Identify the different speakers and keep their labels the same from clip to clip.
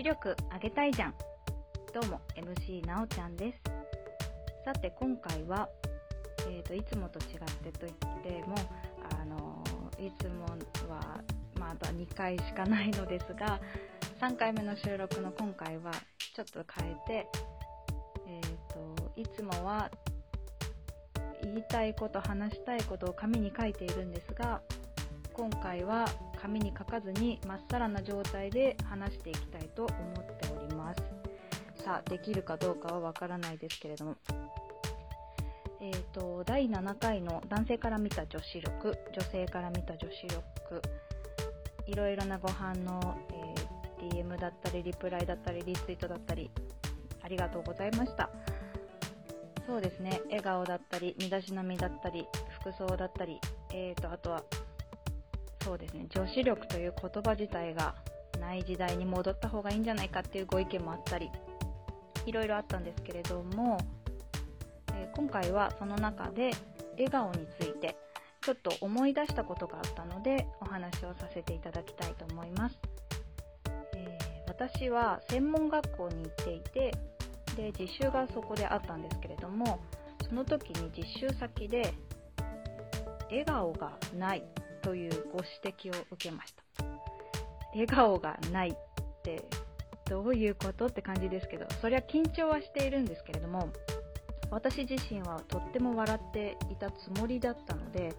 Speaker 1: 子力上げたいじゃん。どうも MC なおちゃんです。さて今回は、えーと、いつもと違ってと言ってもあのいつもはまだ2回しかないのですが3回目の収録の今回はちょっと変えて、えーといつもは言いたいこと話したいことを紙に書いているんですが今回は紙に書かずにまっさらな状態で話していきたいと思っております。さあできるかどうかはわからないですけれども。えーと、第7回の男性から見た女子力女性から見た女子力。いろいろなご反応、えー、DM だったりリプライだったりリツイートだったりありがとうございました。そうですね。笑顔だったり身だしなみだったり服装だったり、えーとあとはそうですね。女子力という言葉自体がない時代に戻った方がいいんじゃないかっていうご意見もあったりいろいろあったんですけれども、えー、今回はその中で笑顔についてちょっと思い出したことがあったのでお話をさせていただきたいと思います、えー、私は専門学校に行っていてで実習がそこであったんですけれどもその時に実習先で笑顔がないというご指摘を受けました。笑顔がないってどういうことって感じですけどそりゃ緊張はしているんですけれども私自身はとっても笑っていたつもりだったので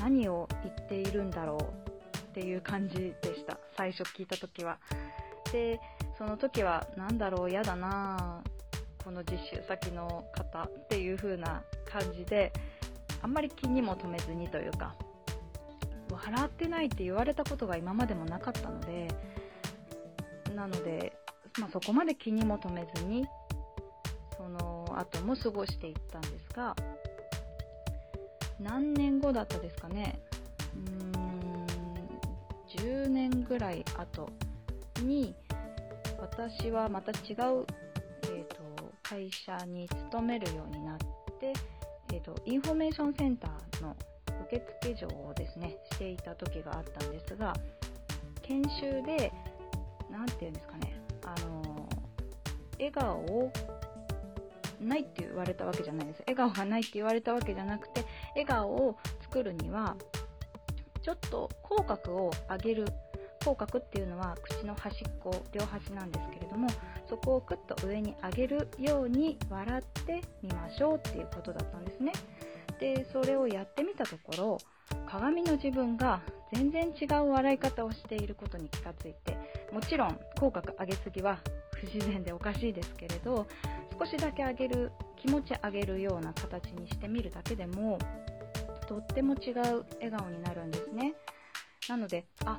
Speaker 1: 何を言っているんだろうっていう感じでした。最初聞いた時は。でその時は何だろう嫌だなこの実習先の方っていう風な感じであんまり気にも留めずにというか笑ってないって言われたことが今までもなかったのでなので、まあ、そこまで気にも留めずにその後も過ごしていったんですが何年後だったですかね。うーん10年ぐらい後に私はまた違う、えーと、会社に勤めるようになって、えーとインフォメーションセンターの受付嬢をですねしていた時があったんですが研修で何て言うんですかねあの笑顔をないって言われたわけじゃないです笑顔がないって言われたわけじゃなくて笑顔を作るにはちょっと口角を上げる口角っていうのは口の端っこ両端なんですけれどもそこをクッと上に上げるように笑ってみましょうっていうことだったんですね。でそれをやってみたところ鏡の自分が全然違う笑い方をしていることに気がついてもちろん口角上げすぎは不自然でおかしいですけれど少しだけ上げる気持ち上げるような形にしてみるだけでもとっても違う笑顔になるんですね。なのであ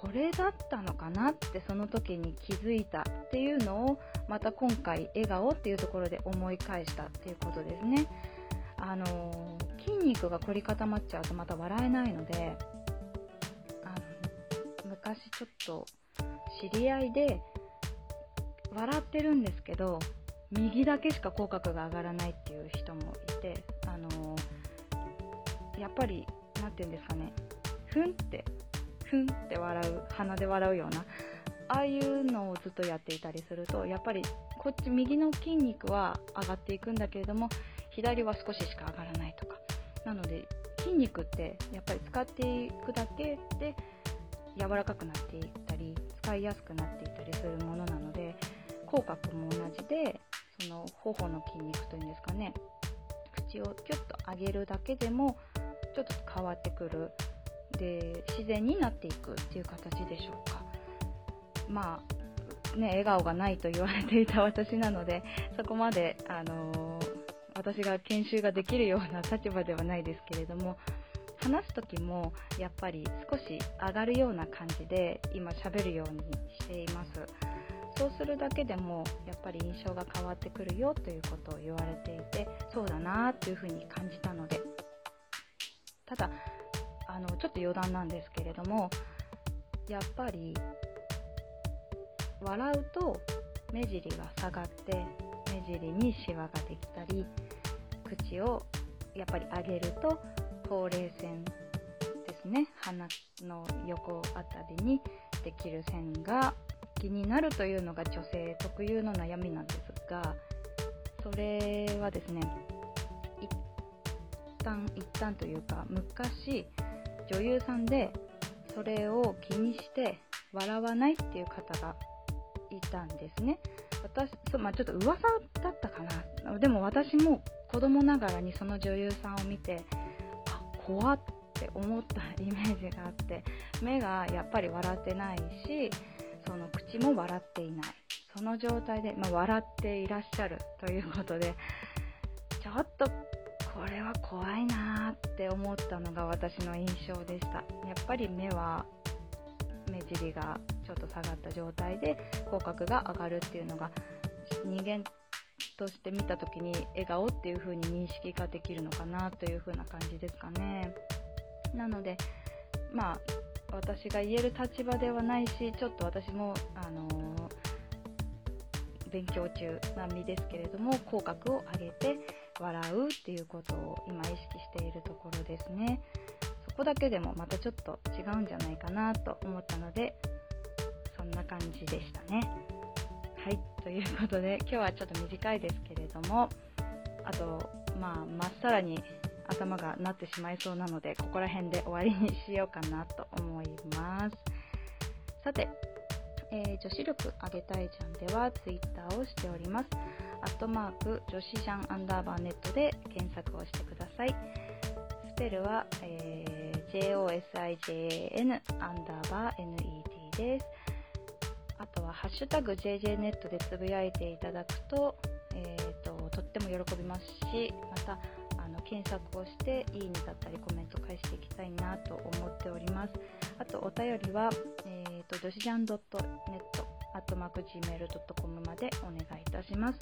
Speaker 1: これだったのかなってその時に気づいたっていうのをまた今回笑顔っていうところで思い返したっていうことですね。あの筋肉が凝り固まっちゃうとまた笑えないのであの昔ちょっと知り合いで笑ってるんですけど右だけしか口角が上がらないっていう人もいてあのやっぱり何て言うんですかねふんってふんって笑う鼻で笑うようなああいうのをずっとやっていたりするとやっぱりこっち右の筋肉は上がっていくんだけれども左は少ししか上がらないとか。なので筋肉ってやっぱり使っていくだけで柔らかくなっていったり使いやすくなっていったりするものなので口角も同じでその頬の筋肉というんですかね。口をキュッと上げるだけでもちょっと変わってくる。で自然になっていくっていう形でしょうか。まあね笑顔がないと言われていた私なのでそこまであのー私が研修ができるような立場ではないですけれども話す時もやっぱり少し上がるような感じで今喋るようにしています。そうするだけでもやっぱり印象が変わってくるよということを言われていてそうだなというふうに感じたので。ただあのちょっと余談なんですけれどもやっぱり笑うと目尻が下がって目尻にシワができたり口をやっぱり上げるとほうれい線ですね。鼻の横あたりにできる線が気になるというのが女性特有の悩みなんですがそれはですね一旦一旦というか昔女優さんでそれを気にして笑わないっていう方がいたんですね。私そう、まあ、ちょっと噂だったかな。でも私も子供ながらにその女優さんを見てあ怖って思ったイメージがあって目がやっぱり笑ってないしその口も笑っていない。その状態で、まあ、笑っていらっしゃるということでちょっとこれは怖いなーって思ったのが私の印象でした。やっぱり目は目尻がちょっと下がった状態で口角が上がるっていうのが人間として見た時に笑顔っていう風に認識ができるのかなという風な感じですかね。なのでまあ私が言える立場ではないしちょっと私もあのー、勉強中な身ですけれども口角を上げて笑うっていうことを今意識しているところですね。そこだけでもまたちょっと違うんじゃないかなと思ったのでそんな感じでしたね。はいということで今日はちょっと短いですけれどもあとまあまっさらに頭がなってしまいそうなのでここら辺で終わりにしようかなと思います。さて、えー、女子力上げたいじゃんでは Twitter をしております。アットマーク女子ジャンアンダーバーネットで検索をしてください。スペルは、えー、JOSIJAN アンダーバー NET です。ハッシュタグ JJNET でつぶやいていただくと、えーと、とっても喜びますし、また、あの検索をして、いいねだったりコメント返していきたいなと思っております。あと、お便りは、えーと、女子ジャン .net、アットマーク Gmail.com までお願いいたします。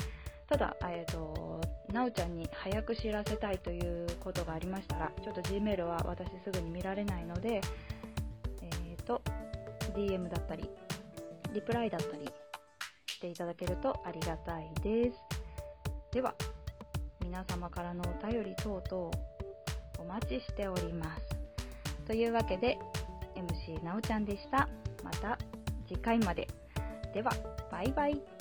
Speaker 1: ただ、えーと、なおちゃんに早く知らせたいということがありましたら、ちょっと Gmail は私すぐに見られないので、えーと、DM だったり、リプライだったりしていただけるとありがたいです。では、皆様からのお便り等々お待ちしております。というわけで、MC なおちゃんでした。また次回まで。では、バイバイ。